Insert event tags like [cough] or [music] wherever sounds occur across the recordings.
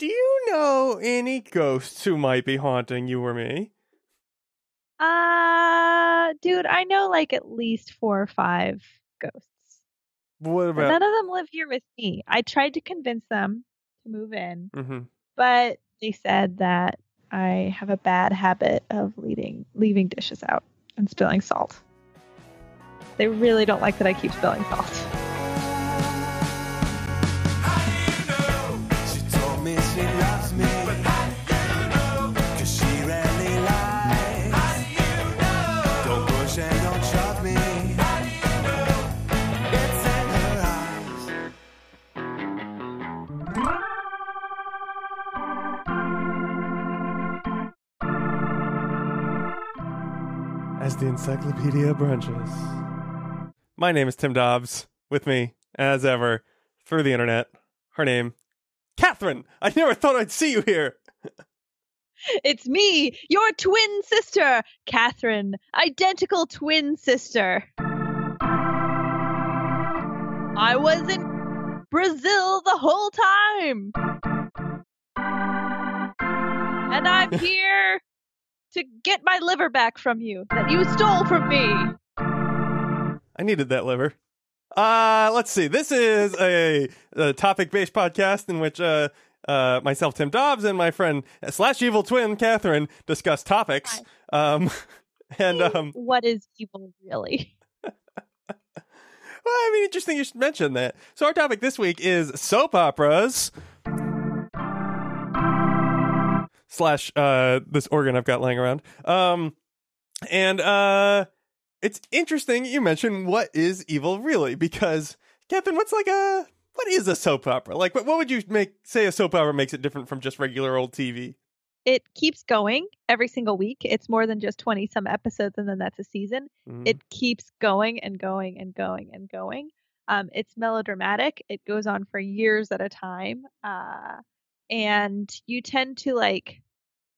Do you know any ghosts who might be haunting you or me? Uh, dude, I know like at least four or five ghosts. What about? none of them live here with me. I tried to convince them to move in, hmm but they said that I have a bad habit of leaving leaving dishes out and spilling salt. They really don't like that I keep spilling salt. The encyclopedia brunches. My name is Tim Dobbs. With me, as ever, through the internet, her name, Catherine. I never thought I'd see you here. It's me, your twin sister, Catherine, identical twin sister. I was in Brazil the whole time. And I'm [laughs] here to get my liver back from you that you stole from me. I needed that liver. Uh, let's see. This is a, a topic-based podcast in which uh, uh, myself, Tim Dobbs, and my friend slash evil twin Catherine discuss topics. Um, and um, What is evil really? [laughs] [laughs] well, I mean, interesting you should mention that. So our topic this week is soap operas slash uh, this organ I've got laying around. Um, and uh, it's interesting you mentioned what is evil really because Catherine, what's like a what is a soap opera? Like, what, what would you make say a soap opera makes it different from just regular old TV? It keeps going every single week. It's more than just 20 some episodes and then that's a season. Mhm. it keeps going and going and going and going. Um, it's melodramatic. It goes on for years at a time, uh, and you tend to like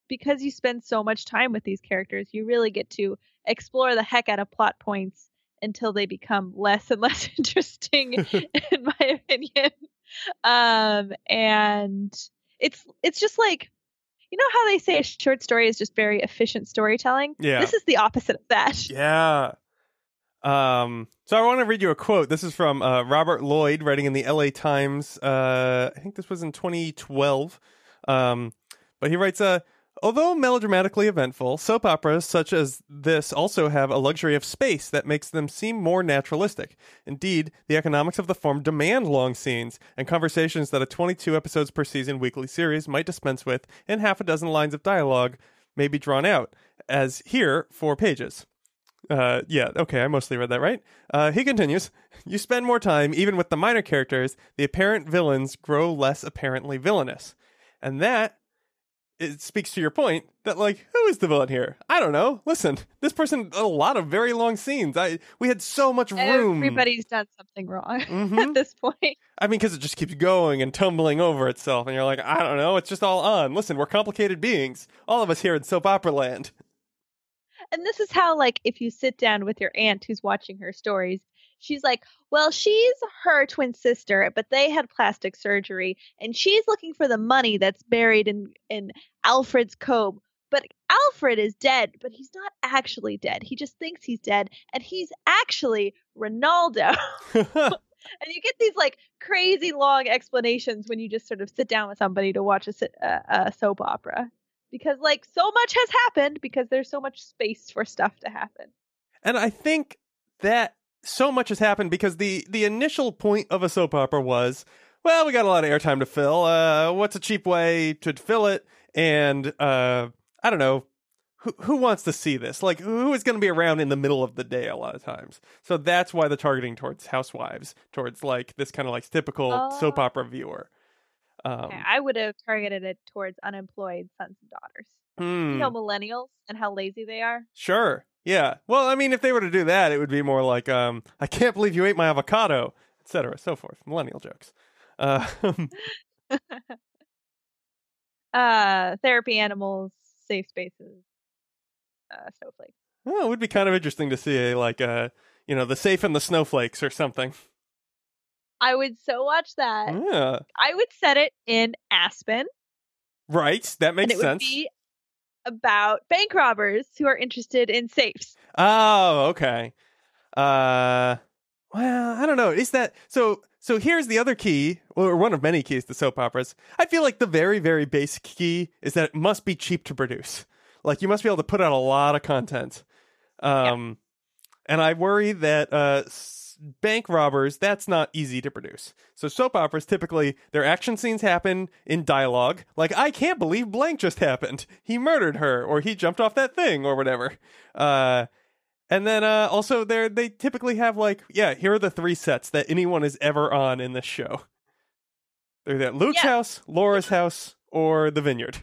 because you spend so much time with these characters, you really get to explore the heck out of plot points until they become less and [laughs] less interesting, [laughs] in my opinion. Um, and it's it's just like you know how they say a short story is just very efficient storytelling. Yeah. This is the opposite of that. Yeah. Um, so I want to read you a quote. This is from uh, Robert Lloyd, writing in the LA Times. Uh, I think this was in 2012. Um, but he writes, uh, although melodramatically eventful, soap operas such as this also have a luxury of space that makes them seem more naturalistic. Indeed, the economics of the form demand long scenes and conversations that a 22 episodes per season weekly series might dispense with, and half a dozen lines of dialogue may be drawn out, as here, four pages. Uh, yeah, okay, I mostly read that right. Uh, he continues You spend more time, even with the minor characters, the apparent villains grow less apparently villainous. And that it speaks to your point that like who is the villain here? I don't know. Listen, this person a lot of very long scenes. I we had so much room. Everybody's done something wrong Mhm. [laughs] at this point. I mean, because it just keeps going and tumbling over itself, and you're like, I don't know. It's just all on. Listen, we're complicated beings. All of us here in soap opera land. And this is how, like, if you sit down with your aunt who's watching her stories, she's like, Well, she's her twin sister, but they had plastic surgery, and she's looking for the money that's buried in, in Alfred's comb. But Alfred is dead, but he's not actually dead. He just thinks he's dead, and he's actually Ronaldo. [laughs] [laughs] and you get these like crazy long explanations when you just sort of sit down with somebody to watch a, a, uh, a soap opera because like so much has happened because there's so much space for stuff to happen And I think that so much has happened because the the initial point of a soap opera was, well, we got a lot of airtime to fill. Uh, what's a cheap way to fill it? And uh, I don't know. Who, who wants to see this? Like, who is going to be around in the middle of the day a lot of times? So that's why the targeting towards housewives, towards like this kind of like typical soap Oh. opera viewer. Um, Okay, i would have targeted it towards unemployed sons and daughters hmm. you know millennials and how lazy they are Sure. Yeah. Well, I mean, if they were to do that, it would be more like, um, I can't believe you ate my avocado, etc., so forth. Millennial jokes. Uh, [laughs] uh therapy animals safe spaces uh snowflakes well, it would be kind of interesting to see, a, like, uh, you know, the safe and the snowflakes or something. I would so watch that Yeah. i would set it in aspen Right. That and makes it would sense. be about bank robbers who are interested in safes. Oh, okay. Uh, well, I don't know. Is that so? So here's the other key, or one of many keys to soap operas. I feel like the very, very basic key is that it must be cheap to produce. Like you must be able to put out a lot of content. Um, and I worry that uh, bank robbers that's not easy to produce. So soap operas typically their action scenes happen in dialogue. Like I can't believe blank just happened. He murdered her, or he jumped off that thing, or whatever. Uh, and then uh, also they they typically have like yeah here are the three sets that anyone is ever on in this show. They're at Luke's Yeah. house, Laura's house, or the vineyard.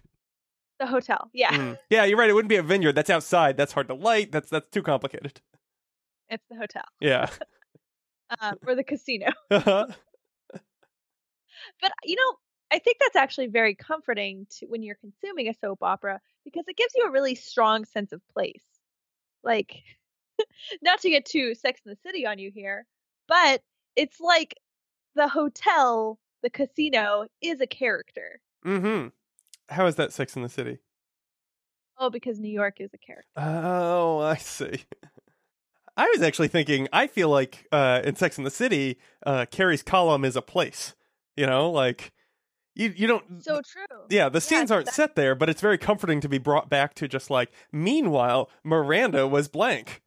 The hotel. Yeah. Mm. Yeah, you're right. It wouldn't be a vineyard. That's outside. That's hard to light. That's that's too complicated. It's the hotel. Yeah. [laughs] Um, or the casino. [laughs] Uh-huh. But you know, I think that's actually very comforting to when you're consuming a soap opera because it gives you a really strong sense of place. Like, [laughs] not to get too Sex in the City on you here, but it's like the hotel, the casino is a character. mm-hmm. How is that Sex in the City? Oh, because New York is a character. Oh, I see. [laughs] I was actually thinking. I feel like uh, in Sex in the City, uh, Carrie's column is a place. You know, like you you don't. So true. yeah, the scenes aren't set there, but it's very comforting to be brought back to just like. Meanwhile, Miranda was blank.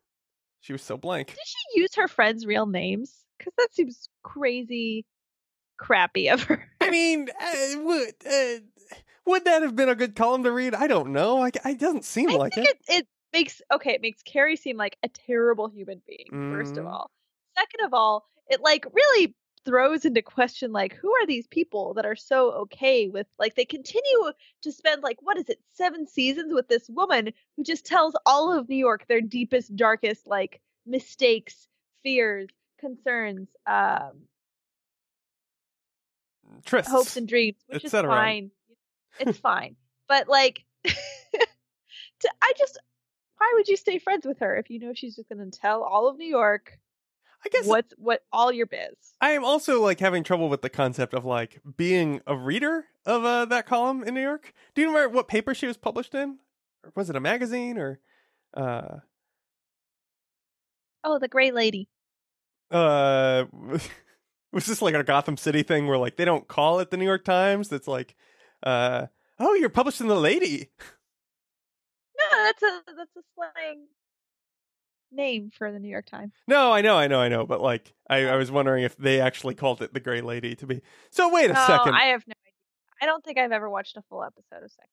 She was so blank. Did she use her friends' real names? Because that seems crazy, crappy of her. I mean, uh, would uh, would that have been a good column to read? I don't know. I, it doesn't seem I like it. it makes okay. It makes Carrie seem like a terrible human being. First of Mhm. all, second of all, it like really throws into question like who are these people that are so okay with like they continue to spend like what is it seven seasons with this woman who just tells all of New York their deepest darkest like mistakes, fears, concerns, um, Trysts. hopes and dreams, which is fine. It's fine. But like [laughs] to, I just why would you stay friends with her if you know she's just gonna tell all of New York I guess what's what all your biz? I am also like having trouble with the concept of like being a reader of uh, that column in New York. Do you remember what paper she was published in? Or was it a magazine or uh Oh, the gray lady. uh [laughs] was this like a Gotham City thing where like they don't call it the New York Times? It's like uh oh, you're published in the Lady. [laughs] That's a that's a slang name for the New York Times. No, I know, I know, I know, but like I, I was wondering if they actually called it the Gray Lady to be. So wait a No, second. Oh, I have no idea. I don't think I've ever watched a full episode of Sex.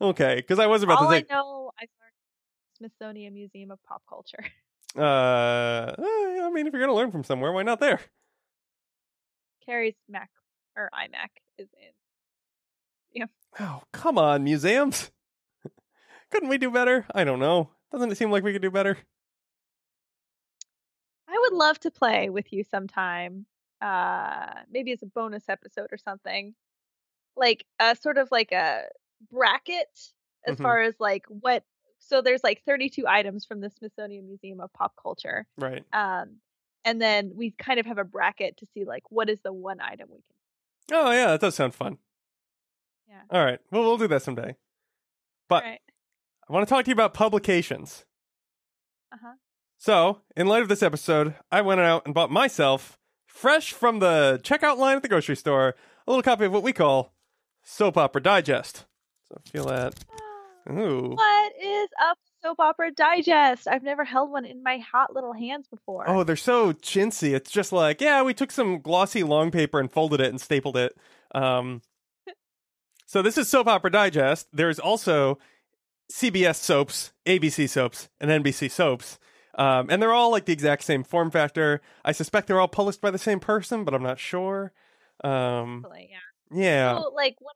Okay, because I was about All to I say know, I learned Smithsonian Museum of Pop Culture. uh I mean if you're gonna learn from somewhere, why not there? Carrie's Mac or iMac is in. Yeah. Oh, come on, museums. Couldn't we do better? I don't know. Doesn't it seem like we could do better? I would love to play with you sometime. Uh, maybe as a bonus episode or something. Like a sort of like a bracket as Mhm. far as like what. So there's like 32 items from the Smithsonian Museum of Pop Culture. Right. Um, and then we kind of have a bracket to see like what is the one item we can. Oh yeah, that does sound fun. Yeah. All right. Well, we'll do that someday. But. I want to talk to you about publications. Uh-huh. So, in light of this episode, I went out and bought myself, fresh from the checkout line at the grocery store, a little copy of what we call Soap Opera Digest. So feel that. [gasps] Ooh. What is up, Soap Opera Digest? I've never held one in my hot little hands before. Oh, they're so chintzy. It's just like, yeah, we took some glossy long paper and folded it and stapled it. Um, [laughs] so this is Soap Opera Digest. There's also CBS soaps, ABC soaps, and NBC soaps. Um, and they're all like the exact same form factor. I suspect they're all published by the same person, but I'm not sure. Um, yeah. yeah. So, like, what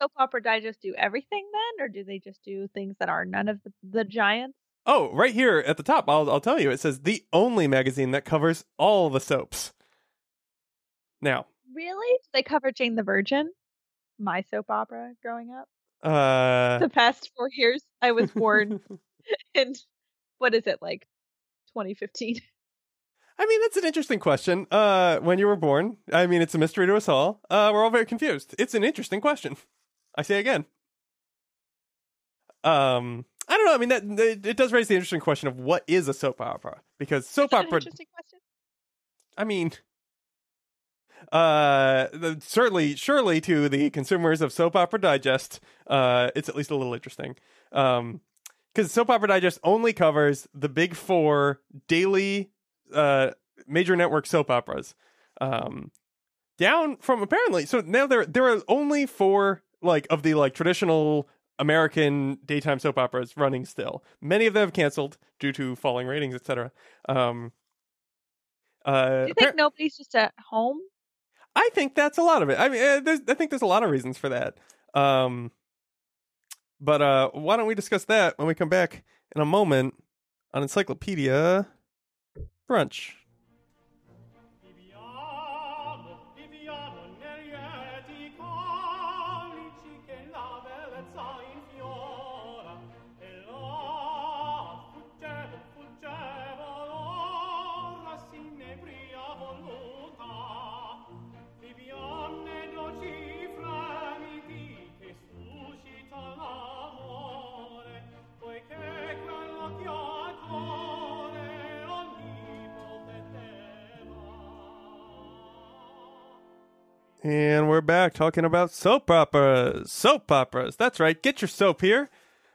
Soap Opera Digest do everything then, or do they just do things that are none of the, the giants? Oh, right here at the top, I'll I'll tell you. It says the only magazine that covers all the soaps. Now, Really? Do they cover Jane the Virgin? My soap opera growing up. Uh, The past four years, I was born [laughs] [laughs] in what is it like, 2015? I mean, that's an interesting question. Uh, when you were born, I mean, it's a mystery to us all. Uh, we're all very confused. It's an interesting question. I say again. Um, I don't know. I mean, that it, it does raise the interesting question of what is a soap opera because soap Is that an opera. interesting question. I mean, uh, certainly, surely to the consumers of Soap Opera Digest, uh, it's at least a little interesting. Um, because Soap Opera Digest only covers the big four daily, uh, major network soap operas. Um, down from apparently, so now there there are only four like of the like traditional American daytime soap operas running still. Many of them have canceled due to falling ratings, etc. Um, uh, Do you think nobody's just at home? I think that's a lot of it. I mean, there's, I think there's a lot of reasons for that. Um, but uh, why don't we discuss that when we come back in a moment on Encyclopedia Brunch? And we're back talking about soap operas. Soap operas. That's right. Get your soap here.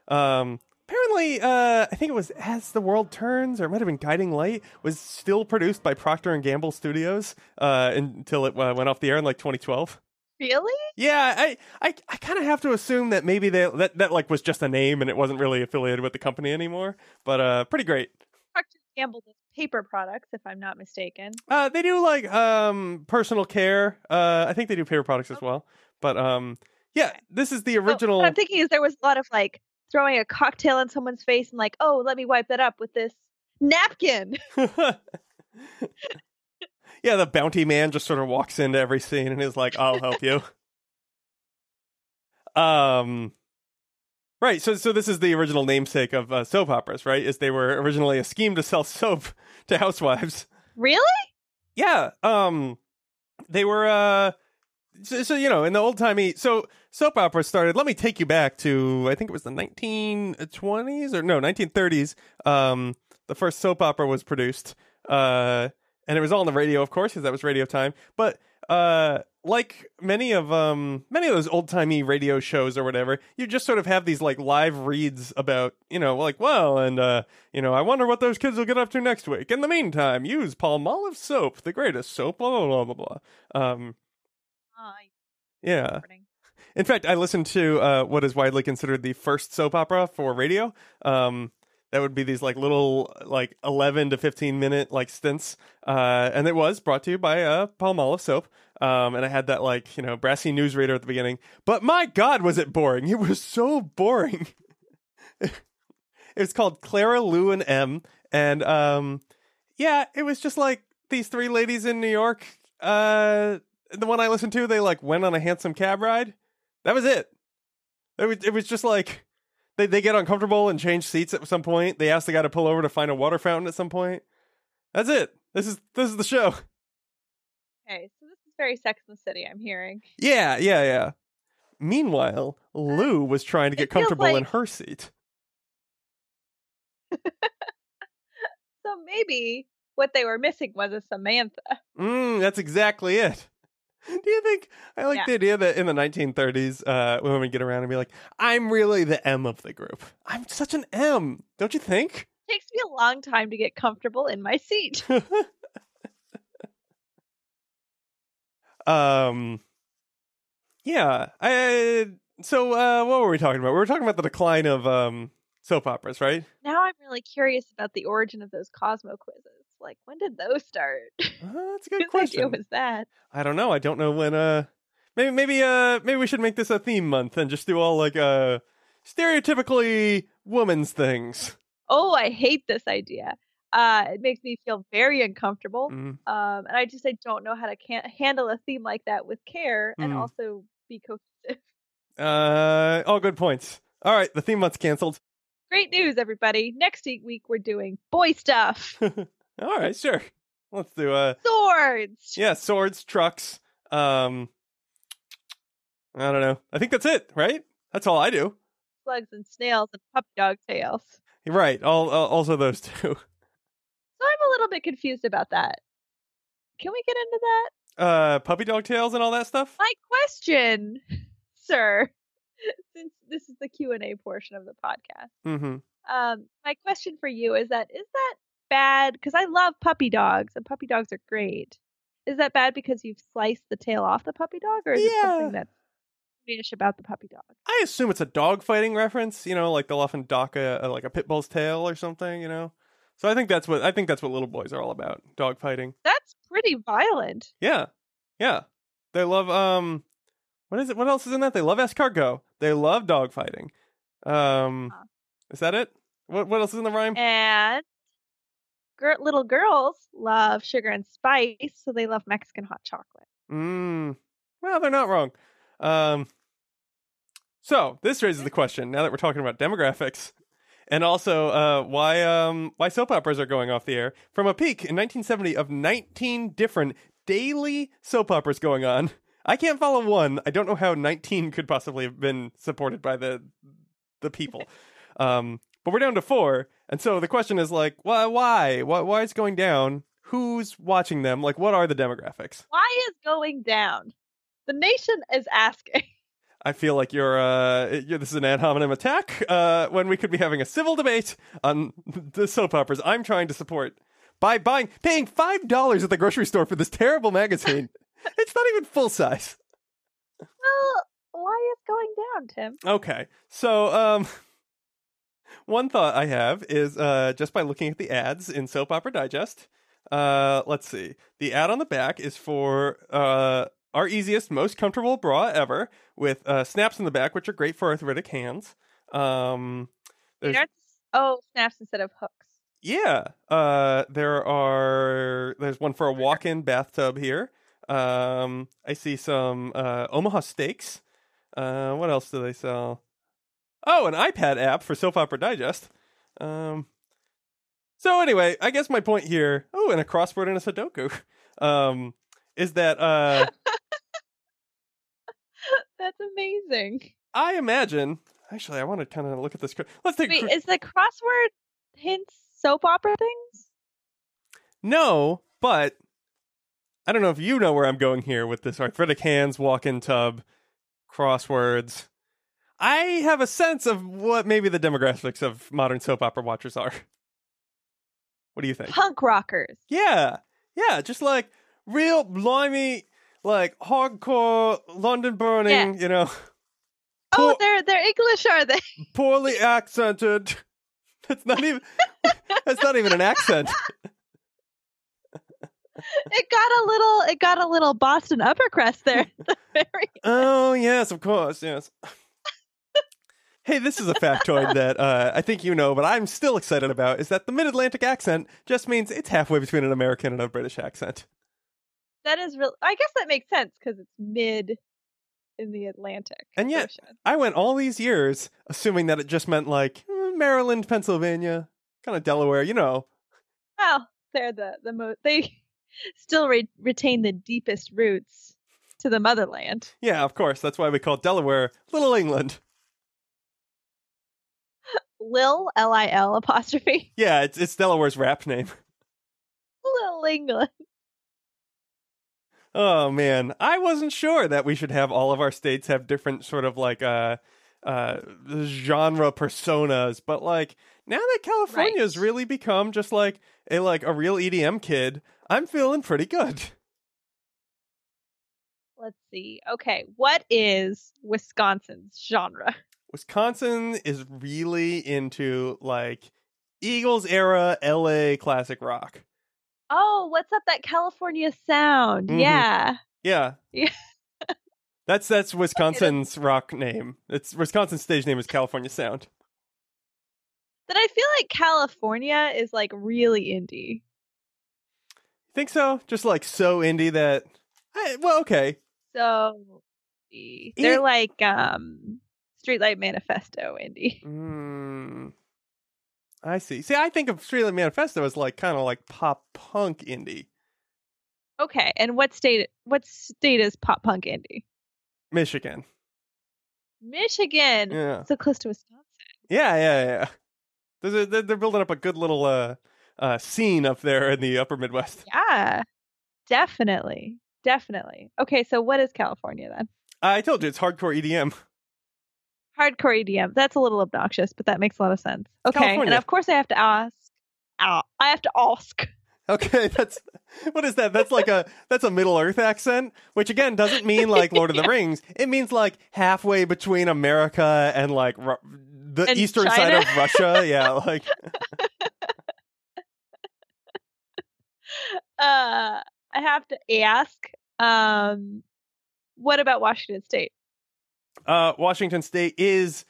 Um, apparently, uh, I think it was As the World Turns, or it might have been Guiding Light, was still produced by Procter and Gamble Studios uh, until it uh, went off the air in like 2012. Really? Yeah, I I, I kind of have to assume that maybe they that that like was just a name and it wasn't really affiliated with the company anymore. But uh, pretty great. Procter and Gamble does paper products, if I'm not mistaken. Uh, they do like um personal care. Uh, I think they do paper products as well. But um, yeah, this is the original. what I'm thinking is there was a lot of like throwing a cocktail in someone's face and like, oh, let me wipe that up with this napkin. [laughs] yeah, the bounty man just sort of walks into every scene and is like, "I'll help you." [laughs] um, right. So, so this is the original namesake of uh, soap operas, right? Is they were originally a scheme to sell soap to housewives. Really? Yeah. Um, they were uh, so, so you know, in the old timey, so soap opera started. Let me take you back to I think it was the 1920s or no 1930s. Um, the first soap opera was produced. Uh, and it was all on the radio, of course, because that was radio time. But uh, like many of um many of those old timey radio shows or whatever, you just sort of have these like live reads about you know like well and uh you know I wonder what those kids will get up to next week. In the meantime, use Palmolive soap, the greatest soap. Blah blah blah blah blah. Um, Uh, yeah. In fact, I listened to uh, what is widely considered the first soap opera for radio. Um, that would be these like little like eleven to fifteen minute like stints, uh, and it was brought to you by uh, Palmolive soap. Um, and I had that like you know brassy newsreader at the beginning, but my God, was it boring? It was so boring. [laughs] it's called Clara, Lu, and Em, and um, yeah, it was just like these three ladies in New York. Uh, the one I listened to, they like went on a hansom cab ride. That was it. It was, it was just like they, they get uncomfortable and change seats at some point. They ask the guy to pull over to find a water fountain at some point. That's it. This is this is the show. Okay, very Sex in the City. I'm hearing. Yeah, yeah, yeah. Meanwhile, [laughs] Lu was trying to get comfortable in her seat. [laughs] So maybe what they were missing was a Samantha. Mm, that's exactly it. [laughs] Do you think I like Yeah. the idea that in the 1930s, uh, women get around and be like, "I'm really the Em of the group. I'm such an Em." Don't you think? takes me a long time to get comfortable in my seat. Um, yeah. I so uh, what were we talking about? We were talking about the decline of um soap operas, right? Now I'm really curious about the origin of those Cosmo quizzes. Like, when did those start? Uh, that's a [laughs] good idea question. was that? I don't know. I don't know when. Uh, maybe maybe uh maybe we should make this a theme month and just do all like uh stereotypically women's things. Oh, I hate this idea. Uh, it makes me feel very uncomfortable. Mm. Um, and I just I don't know how to can- handle a theme like that with care and Mm. also be cohesive. Uh, all good points. All right, the theme month's canceled. Great news, everybody! Next week week we're doing boy stuff, [laughs] all right, sure. Let's do uh swords. yeah, swords, trucks. Um, I don't know. I think that's it, right? That's all I do. slugs and snails and puppy dog tails. Right. All, uh, also those [laughs] two. So I'm a little bit confused about that. Can we get into that? Uh, puppy dog tails and all that stuff. My question, [laughs] sir, [laughs] since this is the Q and A portion of the podcast, Mm-hmm. um, my question for you is that is that bad? Because I love puppy dogs and puppy dogs are great. Is that bad because you've sliced the tail off the puppy dog, or is it something that's about the puppy dog? I assume it's a dog fighting reference. You know, like they'll often dock a, a like a pit bull's tail or something. You know. So I think that's what I think that's what little boys are all about. Dog fighting. That's pretty violent. Yeah. Yeah. They love um what is it? What else is in that? They love escargot. They love dog fighting. Um Huh. is that it? What what else is in the rhyme? And gir- little girls love sugar and spice, so they love Mexican hot chocolate. Mm. Well, they're not wrong. Um So, this raises the question now that we're talking about demographics and also uh why um why soap operas are going off the air from a peak in 1970 of 19 different daily soap operas going on. I can't follow one. I don't know how 19 could possibly have been supported by the the people. [laughs] Um but we're down to 4. And so the question is like why why why why is going down? Who's watching them? Like what are the demographics? Why is going down? The nation is asking. I feel like you're uh you're, this is an ad hominem attack uh when we could be having a civil debate on [laughs] the soap operas I'm trying to support by buying paying five dollars at the grocery store for this terrible magazine. [laughs] it's not even full size. Well, why is going down, Tim? Okay. So um [laughs] one thought I have is uh just by looking at the ads in Soap Opera Digest. Uh let's see. The ad on the back is for uh our easiest, most comfortable bra ever with uh snaps in the back which are great for arthritic hands. Um You there's- know, it's- oh, snaps instead of hooks. yeah. Uh there are there's one for a walk-in bathtub here. Um I see some uh Omaha steaks. Uh what else do they sell? Oh, an iPad app for Soap Opera Digest. Um So anyway, I guess my point here, oh, and a crossword and a sudoku. [laughs] Um is that uh [laughs] That's amazing. I imagine actually I want to kind of look at this Let's take Wait, cr- is the crossword hints soap opera things? No, but I don't know if you know where I'm going here with this arthritic hands, walk-in tub, crosswords. I have a sense of what maybe the demographics of modern soap opera watchers are. What do you think? Punk rockers. Yeah, yeah, just like real blimey, like hardcore London burning. You know, [laughs] Oh, Poor- they're they're English, are they? [laughs] poorly accented. [laughs] That's not even. that's not even an accent. It got a little it got a little Boston upper crust there. the Very Oh yes, of course, yes. hey, this is a factoid that uh, I think you know, but I'm still excited about. Is that the Mid-Atlantic accent just means it's halfway between an American and a British accent? That is real. I guess that makes sense because it's mid in the Atlantic. And yet- Ocean. I went all these years assuming that it just meant like eh, Maryland, Pennsylvania, kind of Delaware, you know. well, they're the the most they [laughs] still re- retain the deepest roots to the motherland. Yeah, of course. That's why we call Delaware Little England. [laughs] Lil L I L apostrophe Yeah, it's it's Delaware's rap name. [laughs] Little England. Oh man, I wasn't sure that we should have all of our states have different sort of like uh uh genre personas, but like now that California's Right. really become just like a like a real EDM kid, I'm feeling pretty good. Let's see. Okay, what is Wisconsin's genre? Wisconsin is really into like Eagles era LA classic rock. Oh, what's up that California sound? Mhm. Yeah. Yeah. Yeah. That's that's [laughs] Wisconsin's rock name. It's Wisconsin's stage name is California Sound. That I feel like California is like really indie. You think so? Just like so indie that I, well, okay. So they're like um Streetlight Manifesto indie. Mm, I see. See, I think of Streetlight Manifesto as like kind of like pop punk indie. Okay, and what state what state is pop punk indie? Michigan. Michigan. Yeah. So close to Wisconsin. Yeah, yeah, yeah. There's a, they're they're building up a good little uh, uh, scene up there in the upper Midwest. Yeah, definitely, definitely. Okay, so what is California then? I told you it's hardcore EDM. Hardcore EDM. That's a little obnoxious, but that makes a lot of sense. Okay, California. and of course I have to ask. I have to ask. [laughs] Okay, that's what is that? That's like a that's a Middle Earth accent, which again doesn't mean like Lord of the [laughs] Rings. It means like halfway between America and like Ru- the And eastern side of Russia. [laughs] Yeah, like Uh, I have to ask. Um, what about Washington State? Uh, Washington State is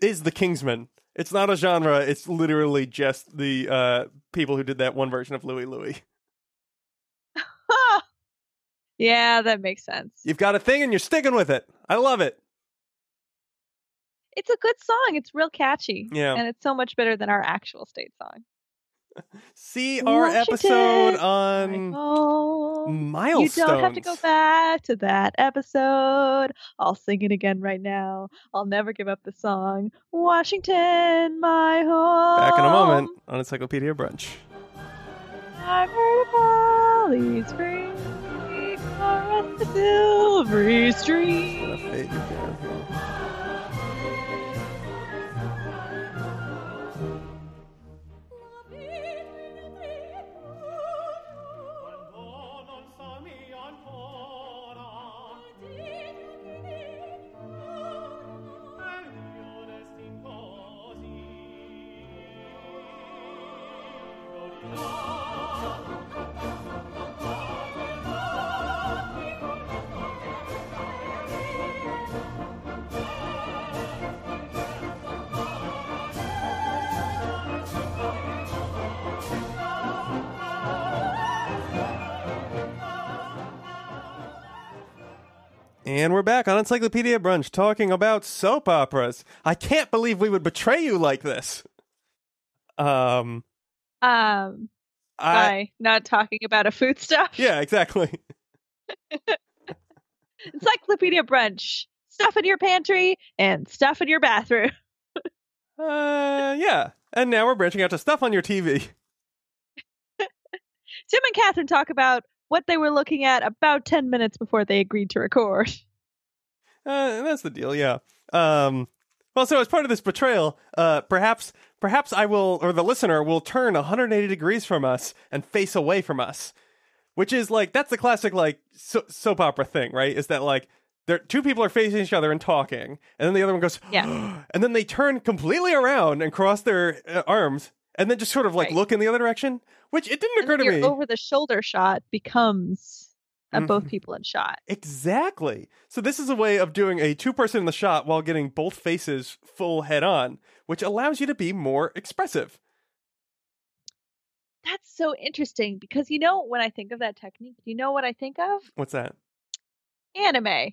is the Kingsmen. It's not a genre. It's literally just the uh, people who did that one version of Louie Louie. [laughs] yeah, that makes sense. You've got a thing and you're sticking with it. I love it. It's a good song. It's real catchy. Yeah. and it's so much better than our actual state song. See our Washington, episode on Oh. You don't have to go back to that episode. I'll sing it again right now. I'll never give up the song. Washington, my home. Back in a moment on Encyclopedia Brunch. I've heard of Holly's free across the silvery Gonna And we're back on Encyclopedia Brunch talking about soap operas. I can't believe we would betray you like this. Um, Um, I by not talking about a food stuff. yeah, exactly. [laughs] Encyclopedia brunch. Stuff in your pantry and stuff in your bathroom. [laughs] Uh, yeah. And now we're branching out to stuff on your TV. [laughs] Tim and Catherine talk about what they were looking at about 10 minutes before they agreed to record. [laughs] Uh, that's the deal, yeah. Um, well, so as part of this betrayal, uh, perhaps, perhaps I will, or the listener will turn 180 degrees from us and face away from us, which is like that's the classic like so- soap opera thing, right? Is that like there two people are facing each other and talking, and then the other one goes, Yeah. [gasps] and then they turn completely around and cross their uh, arms, and then just sort of like Right. look in the other direction, which it didn't And occur to your me. over the shoulder shot becomes uh, both Mhm. people in shot. Exactly. So this is a way of doing a two person in the shot while getting both faces full head on, which allows you to be more expressive. That's so interesting because you know when I think of that technique, do you know what I think of? What's that? Anime.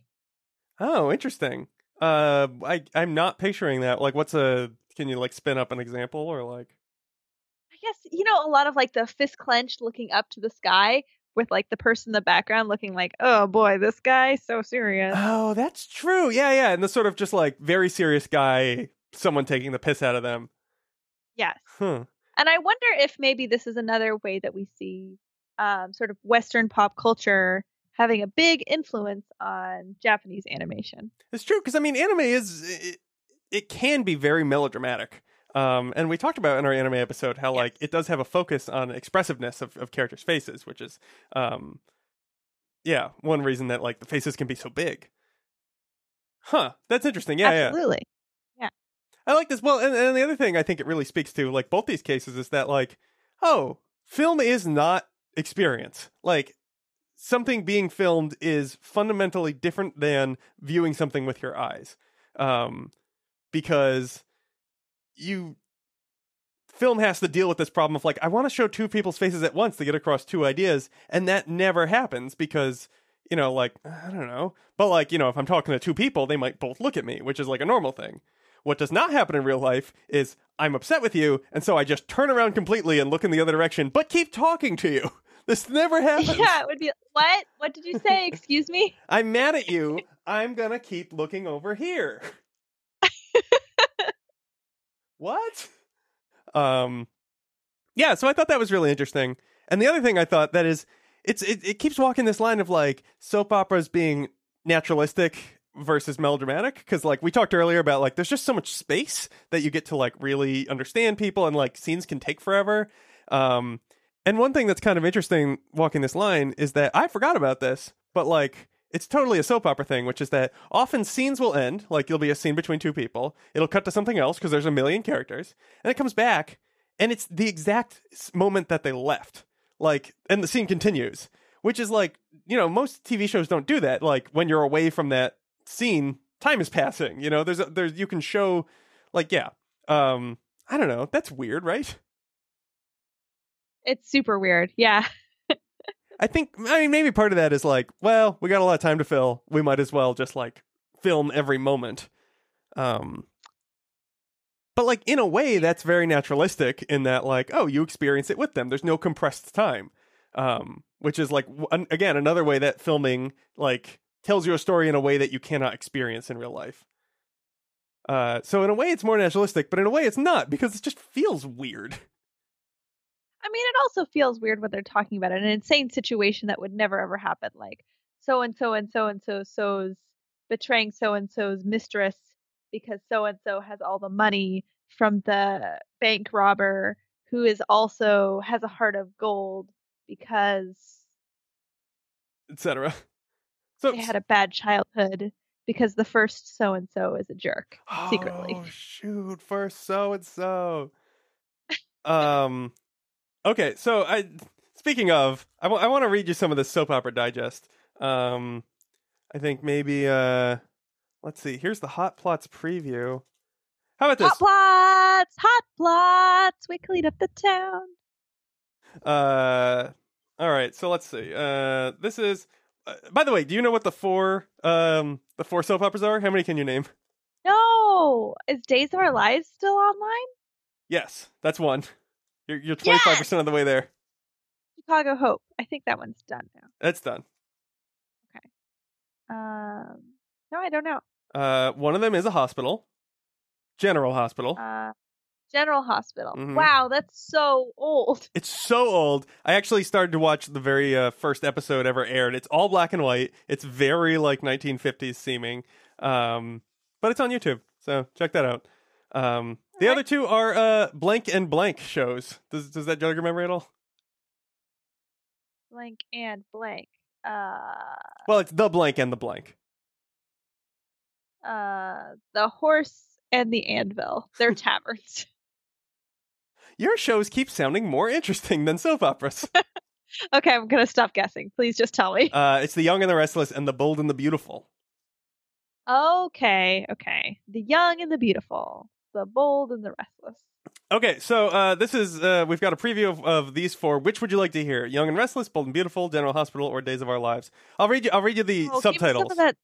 Oh, interesting. Uh, I I'm not picturing that. Like, what's a? Can you like spin up an example or like? I guess you know a lot of like the fist clenched looking up to the sky with like the person in the background looking like, "Oh boy, this guy so serious." Oh, that's true. Yeah, yeah. And the sort of just like very serious guy, someone taking the piss out of them. yes. Huh. And I wonder if maybe this is another way that we see um, sort of Western pop culture having a big influence on Japanese animation. It's true because I mean, anime is it, it can be very melodramatic. Um, and we talked about in our anime episode how like it does have a focus on expressiveness of, of characters' faces, which is, um, yeah, one reason that like the faces can be so big. Huh, that's interesting. Yeah, yeah. Yeah. I like this. Well, and, and the other thing I think it really speaks to, like both these cases, is that like, oh, film is not experience. Like something being filmed is fundamentally different than viewing something with your eyes, um, because you film has to deal with this problem of like I want to show two people's faces at once to get across two ideas, and that never happens because you know, like I don't know, but like you know, if I'm talking to two people, they might both look at me, which is like a normal thing. What does not happen in real life is I'm upset with you, and so I just turn around completely and look in the other direction, but keep talking to you. [laughs] This never [laughs] happens. Yeah, it would be what? What did you say? Excuse me? I'm mad at you. [laughs] I'm gonna keep looking over here. What? Um, yeah. So I thought that was really interesting. And the other thing I thought that is, it's it, it keeps walking this line of like soap operas being naturalistic versus melodramatic because like we talked earlier about like there's just so much space that you get to like really understand people and like scenes can take forever. Um, and one thing that's kind of interesting walking this line is that I forgot about this, but like it's totally a soap opera thing, which is that often scenes will end, like there'll be a scene between two people, it'll cut to something else because there's a million characters, and it comes back, and it's the exact moment that they left, like, and the scene continues, which is like, you know, most TV shows don't do that. Like when you're away from that scene, time is passing. You know, there's a, there's you can show, like, yeah, um, I don't know, that's weird, right? It's super weird. Yeah. [laughs] I think I mean maybe part of that is like, well, we got a lot of time to fill. We might as well just like film every moment. Um but like in a way that's very naturalistic in that like, oh, you experience it with them. There's no compressed time. Um which is like an- again another way that filming like tells you a story in a way that you cannot experience in real life. Uh so in a way it's more naturalistic, but in a way it's not because it just feels weird. I mean, it also feels weird when they're talking about it, an insane situation that would never ever happen. Like so and so and so and so so's betraying so and so's mistress because so and so has all the money from the bank robber who is also has a heart of gold because Etc. [laughs] So they had a bad childhood because the first so and so is a jerk secretly. Oh shoot, first so and so. Um, okay, so I speaking of, I want to read you some of the soap opera digest. Um, I think maybe uh, let's see. Here's the hot plots preview. How about this? Hot plots, hot plots. We clean up the town. Uh, all right. So let's see. Uh, this is. Uh, by the way, do you know what the four um the four soap operas are? How many can you name? No, is Days of Our Lives still online? Yes, that's one. You're you're twenty five percent of the way there. Chicago Hope. I think that one's done now. That's done. Okay. Um, no, I don't know. Uh, one of them is a hospital, General Hospital. Uh, General Hospital. Mhm. Wow, that's so old. It's so old. I actually started to watch the very uh, first episode ever aired. It's all black and white. It's very like 1950s seeming. Um, but it's on YouTube, so check that out. Um, the other two are uh, blank and blank shows. Does does that jog your memory at all? Blank and blank. Uh, Well, it's the blank and the blank. uh, the horse and the anvil. They're taverns. [laughs] Your shows keep sounding more interesting than soap operas. [laughs] okay, I'm gonna stop guessing. Please just tell me. uh, it's the Young and the Restless and the Bold and the Beautiful. Okay, okay. The young and the beautiful, the bold and the restless. Okay, so uh, this is uh, we've got a preview of, of these four. Which would you like to hear? Young and Restless, Bold and Beautiful, General Hospital, or Days of Our Lives? I'll read you. I'll read you the Oh, give me some subtitles. that-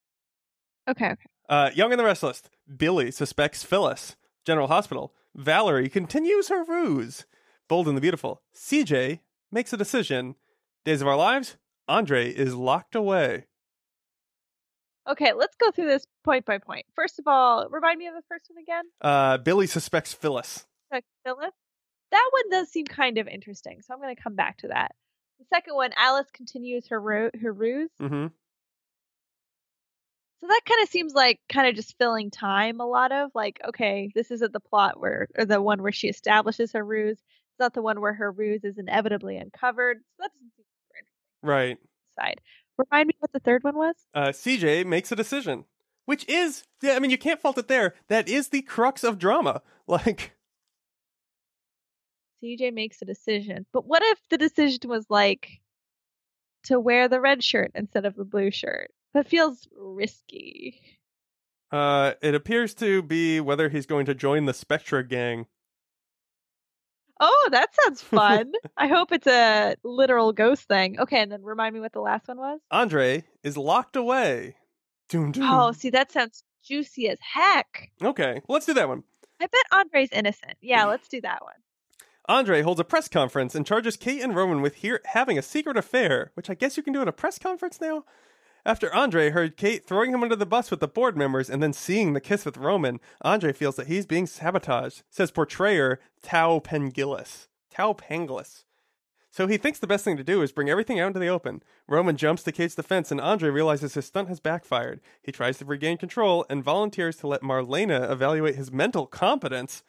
Okay, okay. Uh, Young and the Restless. Billy suspects Phyllis. General Hospital. Valerie continues her ruse. Bold and the Beautiful. CJ makes a decision. Days of Our Lives. Andre is locked away. Okay, let's go through this point by point. First of all, remind me of the first one again. Uh, Billy suspects Phyllis. Check Phyllis. That one does seem kind of interesting, so I'm going to come back to that. The second one, Alice continues her ru- her ruse. Mm-hmm. So that kind of seems like kind of just filling time. A lot of like, okay, this isn't the plot where or the one where she establishes her ruse. It's not the one where her ruse is inevitably uncovered. So that doesn't seem super interesting Right. side. Remind me what the third one was. Uh, CJ makes a decision, which is, yeah, I mean, you can't fault it there. That is the crux of drama. [laughs] Like, CJ makes a decision. But what if the decision was like to wear the red shirt instead of the blue shirt? That feels risky. uh, it appears to be whether he's going to join the Spectra gang. Oh, that sounds [laughs] fun. I hope it's a literal ghost thing. Okay, and then remind me what the last one was. Andre is locked away. Doom, doom. Oh, see, that sounds juicy as heck. Okay, let's do that one. I bet Andre's innocent. Yeah, [clears throat] let's do that one. Andre holds a press conference and charges Kate and Roman with here having a secret affair, which I guess you can do at a press conference now. After Andre heard Kate throwing him under the bus with the board members and then seeing the kiss with Roman, Andre feels that he's being sabotaged, says portrayer Thaao Penghlis. Thaao Penghlis. So he thinks the best thing to do is bring everything out into the open. Roman jumps to Kate's defense, and Andre realizes his stunt has backfired. He tries to regain control and volunteers to let Marlena evaluate his mental competence.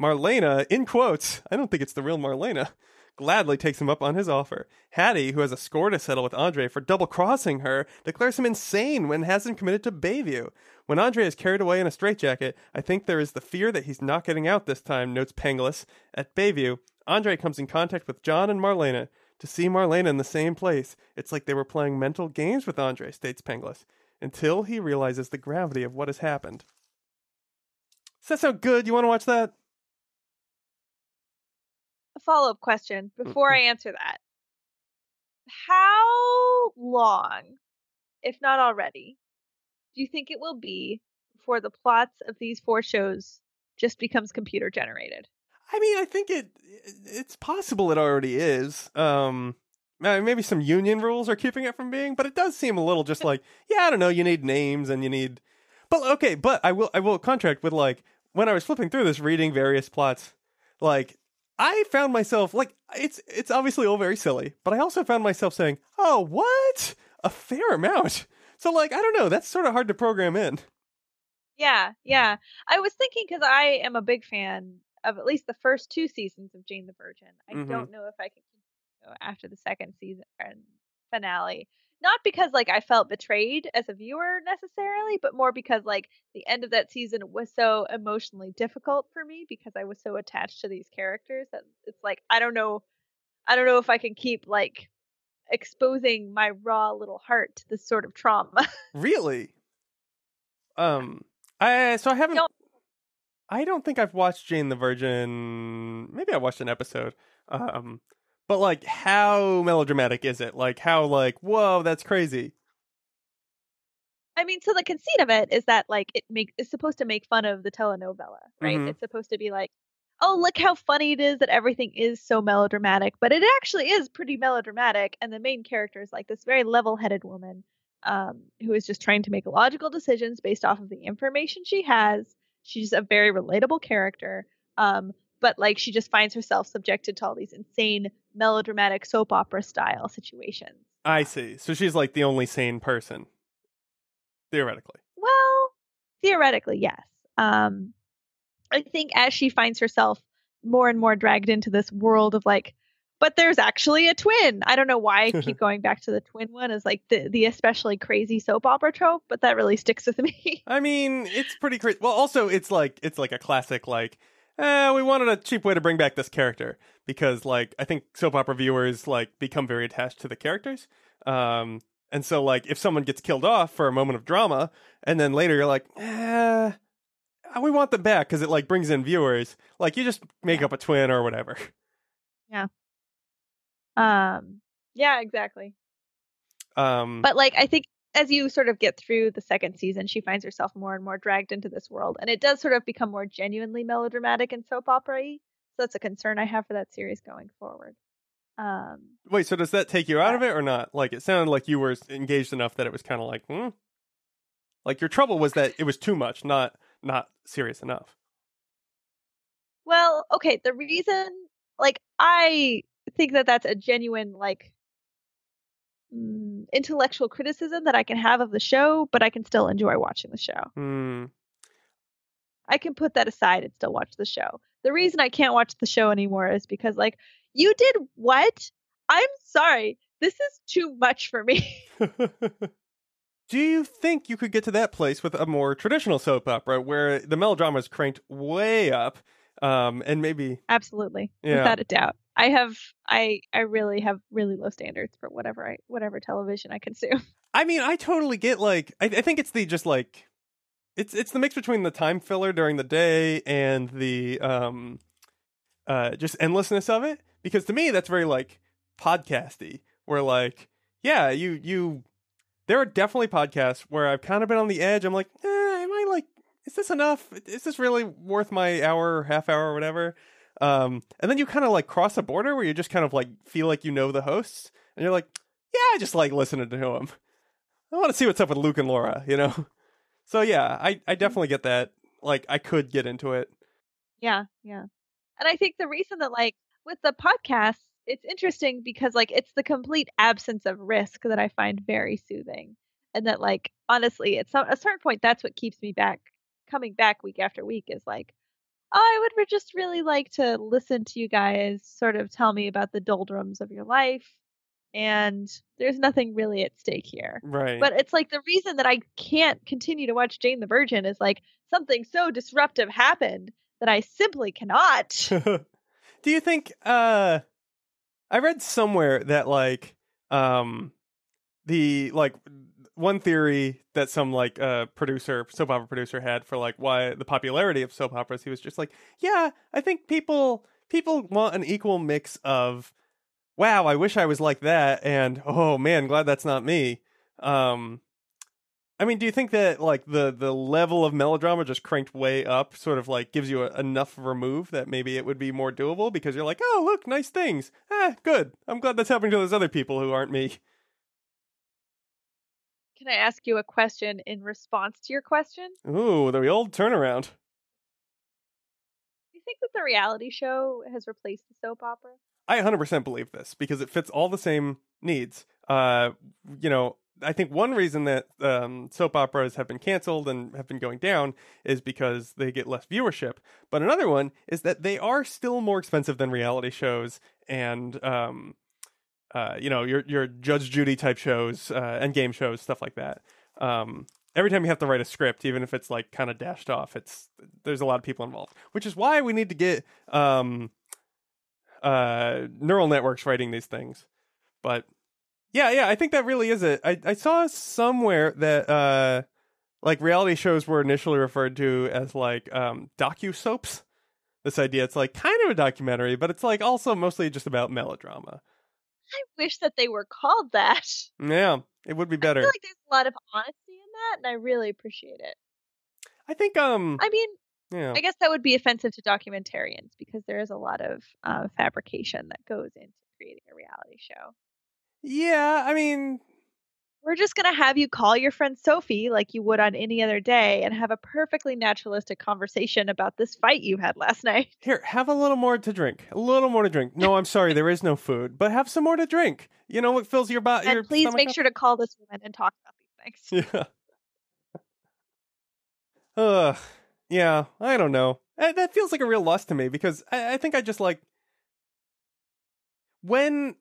Marlena, in quotes, I don't think it's the real Marlena, gladly takes him up on his offer. Hattie, who has a score to settle with Andre for double crossing her, declares him insane when has him committed to Bayview. When Andre is carried away in a straitjacket, I think there is the fear that he's not getting out this time, notes Penghlis. At Bayview, Andre comes in contact with John and Marlena. To see Marlena in the same place, it's like they were playing mental games with Andre, states Penghlis, until he realizes the gravity of what has happened. Does that sound good? You want to watch that? Follow up question before I answer that. How long, if not already, do you think it will be before the plots of these four shows just becomes computer generated? I mean, I think it it's possible it already is. Um maybe some union rules are keeping it from being, but it does seem a little just like, yeah, I don't know, you need names and you need But okay, but I will I will contract with like when I was flipping through this reading various plots, like I found myself like it's it's obviously all very silly, but I also found myself saying, "Oh, what? A fair amount." So like, I don't know, that's sort of hard to program in. Yeah, yeah. I was thinking because I am a big fan of at least the first two seasons of Jane the Virgin. I Mhm. don't know if I can after the second season and finale. Not because like I felt betrayed as a viewer necessarily, but more because like the end of that season was so emotionally difficult for me because I was so attached to these characters that it's like I don't know I don't know if I can keep like exposing my raw little heart to this sort of trauma. [laughs] Really? Um, I so I haven't. Don't- I don't think I've watched Jane the Virgin. Maybe I watched an episode. Um, but like, how melodramatic is it? Like, how like, whoa, that's crazy. I mean, so the conceit of it is that like it make it's supposed to make fun of the telenovela, right? Mhm. It's supposed to be like, oh, look how funny it is that everything is so melodramatic, but it actually is pretty melodramatic. And the main character is like this very level-headed woman um, who is just trying to make logical decisions based off of the information she has. She's a very relatable character, um, but like she just finds herself subjected to all these insane melodramatic soap opera style situations. I see. So she's like the only sane person, theoretically. Well, theoretically, yes. Um, I think as she finds herself more and more dragged into this world of like, but there's actually a twin. I don't know why I keep [laughs] going back to the twin one as like the the especially crazy soap opera trope, but that really sticks with me. I mean, it's pretty crazy. Well, also, it's like it's like a classic. Like, eh, we wanted a cheap way to bring back this character because, like, I think soap opera viewers like become very attached to the characters. Um, and so, like, if someone gets killed off for a moment of drama, and then later you're like, eh, we want them back because it like brings in viewers. Like, you just make up a twin or whatever. Yeah. Um, yeah, exactly. Um, But like I think as you sort of get through the second season, she finds herself more and more dragged into this world, and it does sort of become more genuinely melodramatic and soap opera-y. So that's a concern I have for that series going forward. Um, wait, so does that take you out of it or not? Like, it sounded like you were engaged enough that it was kind of like, hmm. Like your trouble was that it was too much, not not serious enough. well, okay, the reason, like, I think that that's a genuine like mm, intellectual criticism that I can have of the show, but I can still enjoy watching the show. Hmm. I can put that aside and still watch the show. The reason I can't watch the show anymore is because like you did what? I'm sorry. This is too much for me. [laughs] [laughs] Do you think you could get to that place with a more traditional soap opera where the melodrama is cranked way up, um, and maybe Absolutely. Yeah. Without a doubt. I have I I really have really low standards for whatever I whatever television I consume. [laughs] I mean, I totally get like I, I think it's the just like it's it's the mix between the time filler during the day and the um uh just endlessness of it because to me that's very like podcasty where like yeah you you there are definitely podcasts where I've kind of been on the edge. I'm like eh, am I like is this enough? Is this really worth my hour half hour or whatever um and then you kind of like cross a border where you just kind of like feel like you know the hosts and you're like yeah I just like listening to him I want to see what's up with Luke and Laura, you know. [laughs] So yeah, I I definitely get that. Like I could get into it. Yeah, yeah. And I think the reason that like with the podcast, it's interesting because like it's the complete absence of risk that I find very soothing. And that like honestly, at some a certain point that's what keeps me back coming back week after week is like I would just really like to listen to you guys sort of tell me about the doldrums of your life and there's nothing really at stake here. Right. But it's like the reason that I can't continue to watch Jane the Virgin is like something so disruptive happened that I simply cannot. [laughs] Do you think uh I read somewhere that like um the like one theory that some like uh producer soap opera producer had for like why the popularity of soap operas he was just like yeah I think people people want an equal mix of wow I wish I was like that and oh man glad that's not me um I mean, do you think that like the the level of melodrama just cranked way up, sort of like gives you a, enough remove that maybe it would be more doable because you're like, oh look, nice things. Ah, good. I'm glad that's happening to those other people who aren't me. Can I ask you a question in response to your question? Ooh, the old turnaround. Do you think that the reality show has replaced the soap opera? I 100% believe this because it fits all the same needs. Uh, you know, I think one reason that um, soap operas have been canceled and have been going down is because they get less viewership. But another one is that they are still more expensive than reality shows and, um, uh, you know, your your Judge Judy type shows uh, and game shows, stuff like that. Um, every time you have to write a script, even if it's like kind of dashed off, it's there's a lot of people involved, which is why we need to get um, uh, neural networks writing these things. But yeah, yeah, I think that really is it. I, I saw somewhere that uh like reality shows were initially referred to as like um docu soaps. This idea it's like kind of a documentary, but it's like also mostly just about melodrama. I wish that they were called that. [laughs] Yeah, it would be better. I feel like there's a lot of honesty in that, and I really appreciate it. I think um I mean, yeah. I guess that would be offensive to documentarians because there is a lot of uh, fabrication that goes into creating a reality show. Yeah, I mean We're just going to have you call your friend Sophie like you would on any other day and have a perfectly naturalistic conversation about this fight you had last [laughs] night. here, have a little more to drink. A little more to drink. No, I'm sorry, there is no food, but have some more to drink. You know what fills your body? And please make sure to call this woman and talk about these things. [laughs] Yeah. Ugh. Yeah, I don't know. Uh, That feels like a real loss to me because I, I think I just like when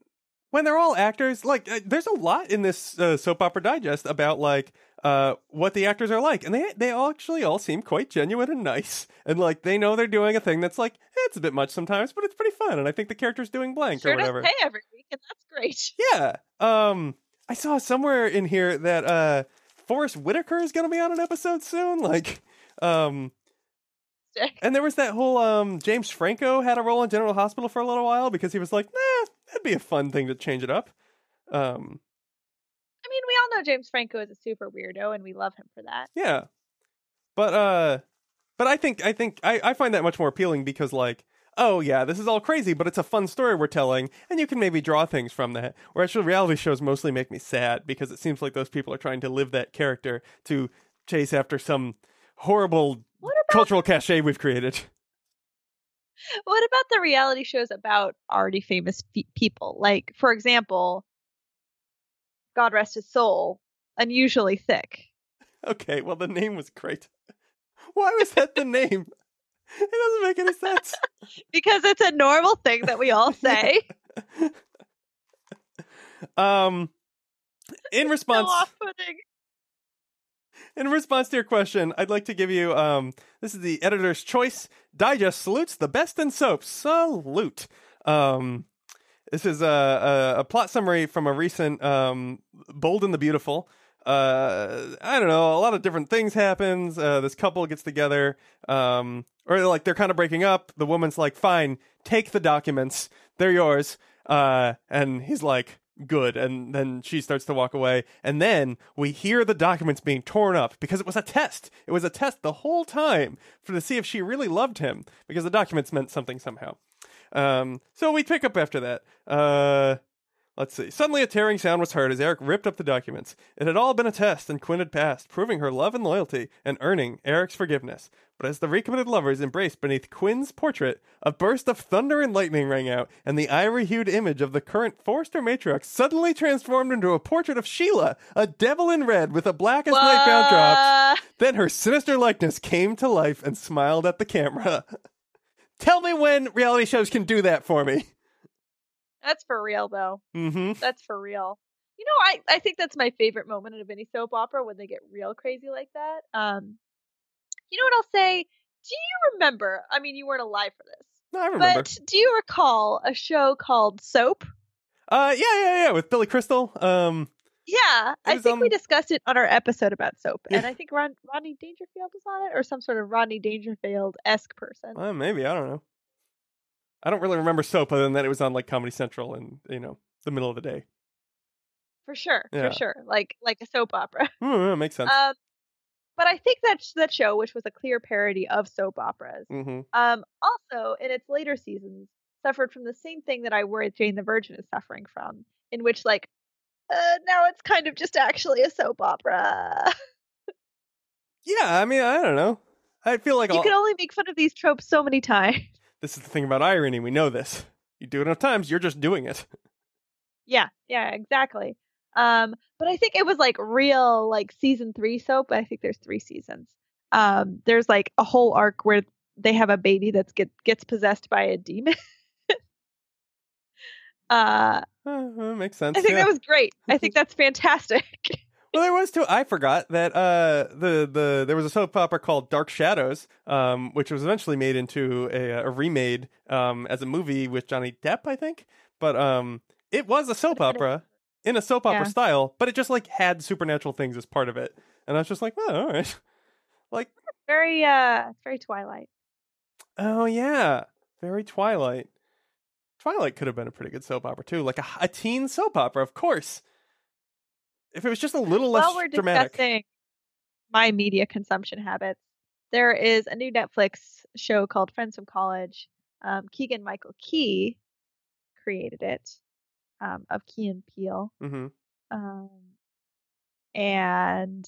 when they're all actors. Like, uh, there's a lot in this uh, soap opera digest about like uh what the actors are like, and they they all actually all seem quite genuine and nice, and like they know they're doing a thing that's like eh, it's a bit much sometimes, but it's pretty fun, and I think the character's doing blank Sure or whatever. pay every week, and that's great. [laughs] Yeah. Um I saw somewhere in here that uh Forest Whitaker is going to be on an episode soon like um and there was that whole um James Franco had a role in General Hospital for a little while because he was like, "Nah, that'd be a fun thing to change it up." Um I mean, we all know James Franco is a super weirdo, and we love him for that. yeah. But uh but I think I think I I find that much more appealing because like Oh yeah, this is all crazy, but it's a fun story we're telling, and you can maybe draw things from that. Where actually reality shows mostly make me sad because it seems like those people are trying to live that character to chase after some horrible about cultural cachet we've created. What about the reality shows about already famous fe- people? Like, for example, God rest his soul, Unusually Thicke. Okay, well the name was great. [laughs] Why was that the name? [laughs] It doesn't make any sense. [laughs] Because it's a normal thing that we all say. um in response. In response to your question, I'd like to give you um this is the editor's choice digest salutes the best in soap. Salute. Um this is a, a, a plot summary from a recent um Bold and the Beautiful. Uh I don't know, a lot of different things happens. Uh this couple gets together um or like they're kind of breaking up. The woman's like, "Fine, take the documents. They're yours." Uh and he's like, good and then she starts to walk away. And then we hear the documents being torn up because it was a test. It was a test the whole time for to see if she really loved him because the documents meant something somehow. Um so we pick up after that. Uh Let's see. Suddenly, a tearing sound was heard as Eric ripped up the documents. It had all been a test, and Quinn had passed, proving her love and loyalty and earning Eric's forgiveness. But as the recommitted lovers embraced beneath Quinn's portrait, a burst of thunder and lightning rang out, and the ivory hued image of the current Forrester matriarch suddenly transformed into a portrait of Sheila, a devil in red with a black as night bound drops. Then her sinister likeness came to life and smiled at the camera. [laughs] Tell me when reality shows can do that for me. That's for real, though. Mm-hmm. That's for real. You know, I, I think that's my favorite moment of any soap opera when they get real crazy like that. Um, you know what I'll say? Do you remember? I mean, you weren't alive for this, No, I remember. but do you recall a show called Soap? Uh, yeah, yeah, yeah, with Billy Crystal. Um, Yeah, I think we discussed it on our episode about soap, and I think Ron, Rodney Dangerfield was on it, or some sort of Rodney Dangerfield esque person. uh, maybe I don't know. I don't really remember soap other than that it was on like Comedy Central and you know the middle of the day. For sure, Yeah. for sure, like like a soap opera. That makes [laughs] sense. Um, but I think that that show, which was a clear parody of soap operas, mm-hmm. um, also in its later seasons suffered from the same thing that I worry Jane the Virgin is suffering from, in which like uh, now it's kind of just actually a soap opera. [laughs] Yeah, I mean, I don't know. I feel like you all, can only make fun of these tropes so many times. This is the thing about irony. We know this. You do it enough times, you're just doing it. [laughs] Yeah, yeah, exactly. Um, but I think it was like real like season three soap. I think there's three seasons. Um, there's like a whole arc where they have a baby that's get gets possessed by a demon. [laughs] uh, Uh, that makes sense. I think yeah. that was great. I [laughs] think that's fantastic. Well, there was too. I forgot that uh, the the there was a soap opera called Dark Shadows, um, which was eventually made into a, a remade um, as a movie with Johnny Depp, I think. But um, it was a soap Could've been a- opera in a soap opera Yeah. style, but it just like had supernatural things as part of it, and I was just like, oh, all right, [laughs] like, very uh, very Twilight. oh yeah, very Twilight. Twilight could have been a pretty good soap opera too, like a, a teen soap opera, of course. If it was just a little less While we're dramatic. discussing my media consumption habits, there is a new Netflix show called Friends from College. Um, Keegan Michael Key created it, um, of Key and Peele. hmm Um, and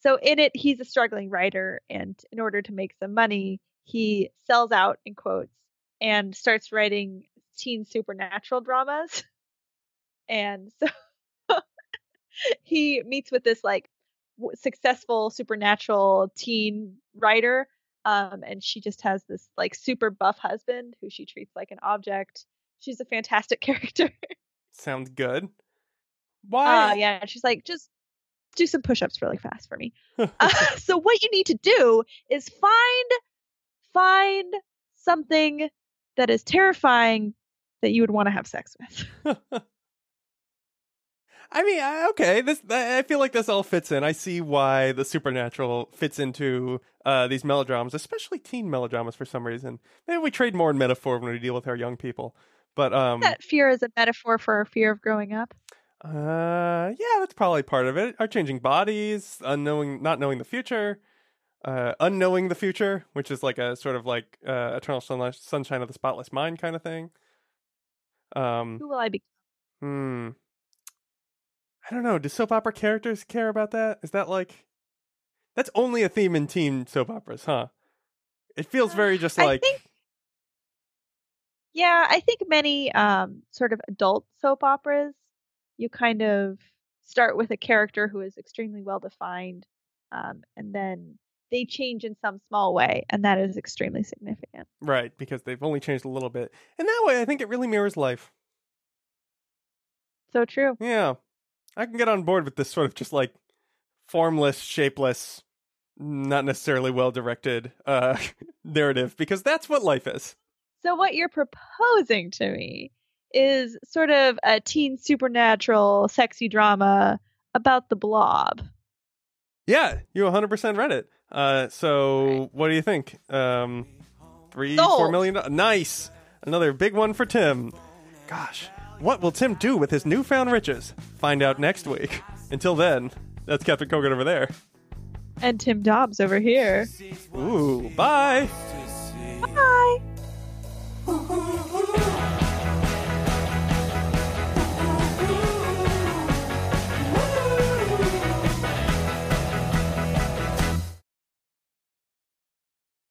so in it, he's a struggling writer, and in order to make some money, he sells out in quotes and starts writing teen supernatural dramas. And so [laughs] he meets with this like w- successful supernatural teen writer, um, and she just has this like super buff husband who she treats like an object. She's a fantastic [laughs] character. Sounds good. Why? Uh, yeah, she's like, just do some push-ups really fast for me. [laughs] Uh, so what you need to do is find find something that is terrifying that you would want to have sex with. I mean, I- okay, this I feel like this all fits in. I see why the supernatural fits into uh, these melodramas, especially teen melodramas for some reason. Maybe we trade more in metaphor when we deal with our young people. But um that fear is a metaphor for our fear of growing up. uh yeah, that's probably part of it. Our changing bodies, unknowing not knowing the future, uh unknowing the future, which is like a sort of like uh eternal sunlight, sunshine of the spotless mind kind of thing. Um Who will I be? Hmm. I don't know. Do soap opera characters care about that? Is that like that's only a theme in teen soap operas, huh? It feels very just I like think- Yeah, I think many um, sort of adult soap operas, you kind of start with a character who is extremely well defined, um, and then they change in some small way, and that is extremely significant. right because they've only changed a little bit. And that way, I think it really mirrors life. So true. Yeah, I can get on board with this sort of just like formless, shapeless, not necessarily well directed uh, [laughs] narrative because that's what life is. So what you're proposing to me is sort of a teen supernatural sexy drama about the blob. Yeah, you 100% read it. Uh, so what do you think? Um, three, Sold. four million. Nice. Another big one for Tim. Gosh, what will Tim do with his newfound riches? Find out next week. Until then, that's Captain Cogan over there. And Tim Dobbs over here. Ooh, bye. Bye. [laughs]